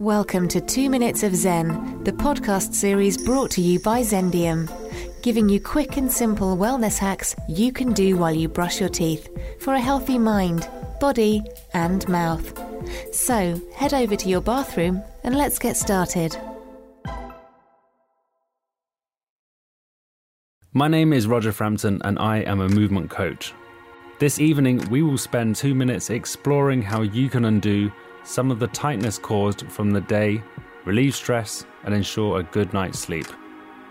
Welcome to Two Minutes of Zen, the podcast series brought to you by Zendium, giving you quick and simple wellness hacks you can do while you brush your teeth for a healthy mind, body, and mouth. So, head over to your bathroom and let's get started. My name is Roger Frampton and I am a movement coach. This evening, we will spend two minutes exploring how you can undo some of the tightness caused from the day, relieve stress, and ensure a good night's sleep.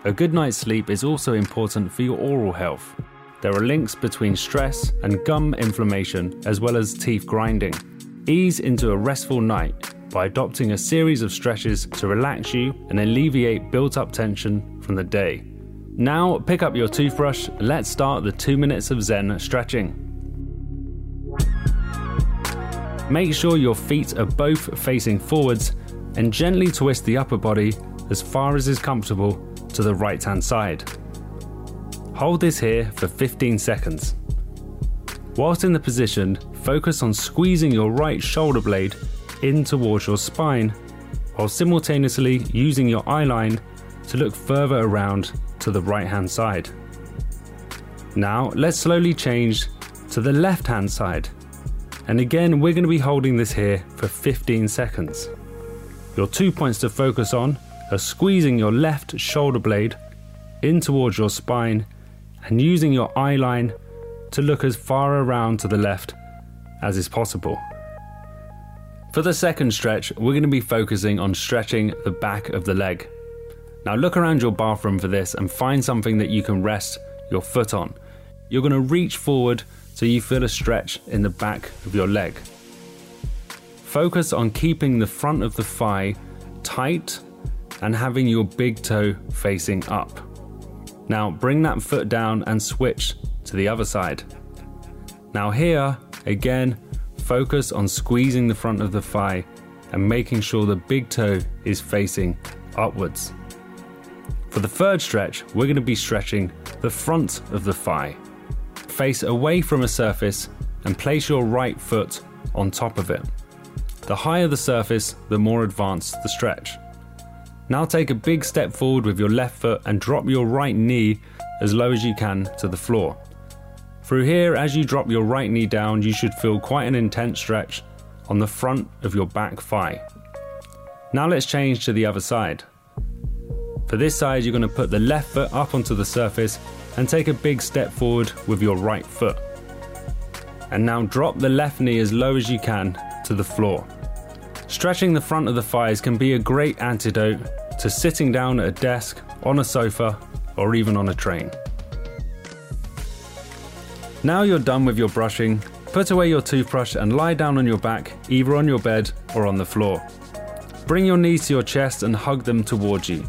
A good night's sleep is also important for your oral health. There are links between stress and gum inflammation, as well as teeth grinding. Ease into a restful night by adopting a series of stretches to relax you and alleviate built up tension from the day. Now, pick up your toothbrush. Let's start the two minutes of Zen stretching. Make sure your feet are both facing forwards and gently twist the upper body as far as is comfortable to the right hand side. Hold this here for 15 seconds. Whilst in the position, focus on squeezing your right shoulder blade in towards your spine while simultaneously using your eye line to look further around to the right hand side. Now let's slowly change to the left hand side and again, we're going to be holding this here for 15 seconds. Your two points to focus on are squeezing your left shoulder blade in towards your spine and using your eye line to look as far around to the left as is possible. For the second stretch, we're going to be focusing on stretching the back of the leg. Now, look around your bathroom for this and find something that you can rest your foot on. You're going to reach forward so you feel a stretch in the back of your leg. Focus on keeping the front of the thigh tight and having your big toe facing up. Now bring that foot down and switch to the other side. Now, here, again, focus on squeezing the front of the thigh and making sure the big toe is facing upwards. For the third stretch, we're going to be stretching the front of the thigh face away from a surface and place your right foot on top of it. The higher the surface, the more advanced the stretch. Now take a big step forward with your left foot and drop your right knee as low as you can to the floor. Through here, as you drop your right knee down, you should feel quite an intense stretch on the front of your back thigh. Now let's change to the other side. For this side, you're going to put the left foot up onto the surface and take a big step forward with your right foot. And now drop the left knee as low as you can to the floor. Stretching the front of the thighs can be a great antidote to sitting down at a desk, on a sofa, or even on a train. Now you're done with your brushing, put away your toothbrush and lie down on your back, either on your bed or on the floor. Bring your knees to your chest and hug them towards you.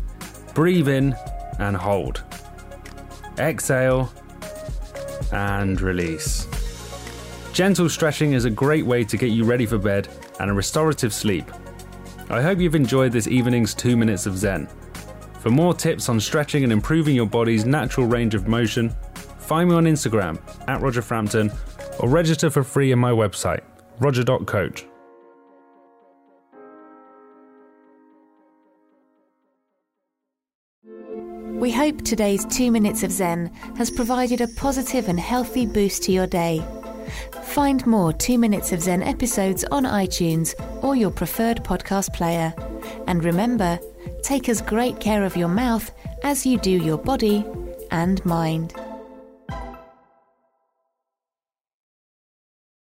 Breathe in and hold exhale, and release. Gentle stretching is a great way to get you ready for bed and a restorative sleep. I hope you've enjoyed this evening's 2 minutes of Zen. For more tips on stretching and improving your body's natural range of motion, find me on Instagram at Roger Frampton or register for free on my website, roger.coach. We hope today's two minutes of Zen has provided a positive and healthy boost to your day. Find more two minutes of Zen episodes on iTunes or your preferred podcast player. And remember, take as great care of your mouth as you do your body and mind.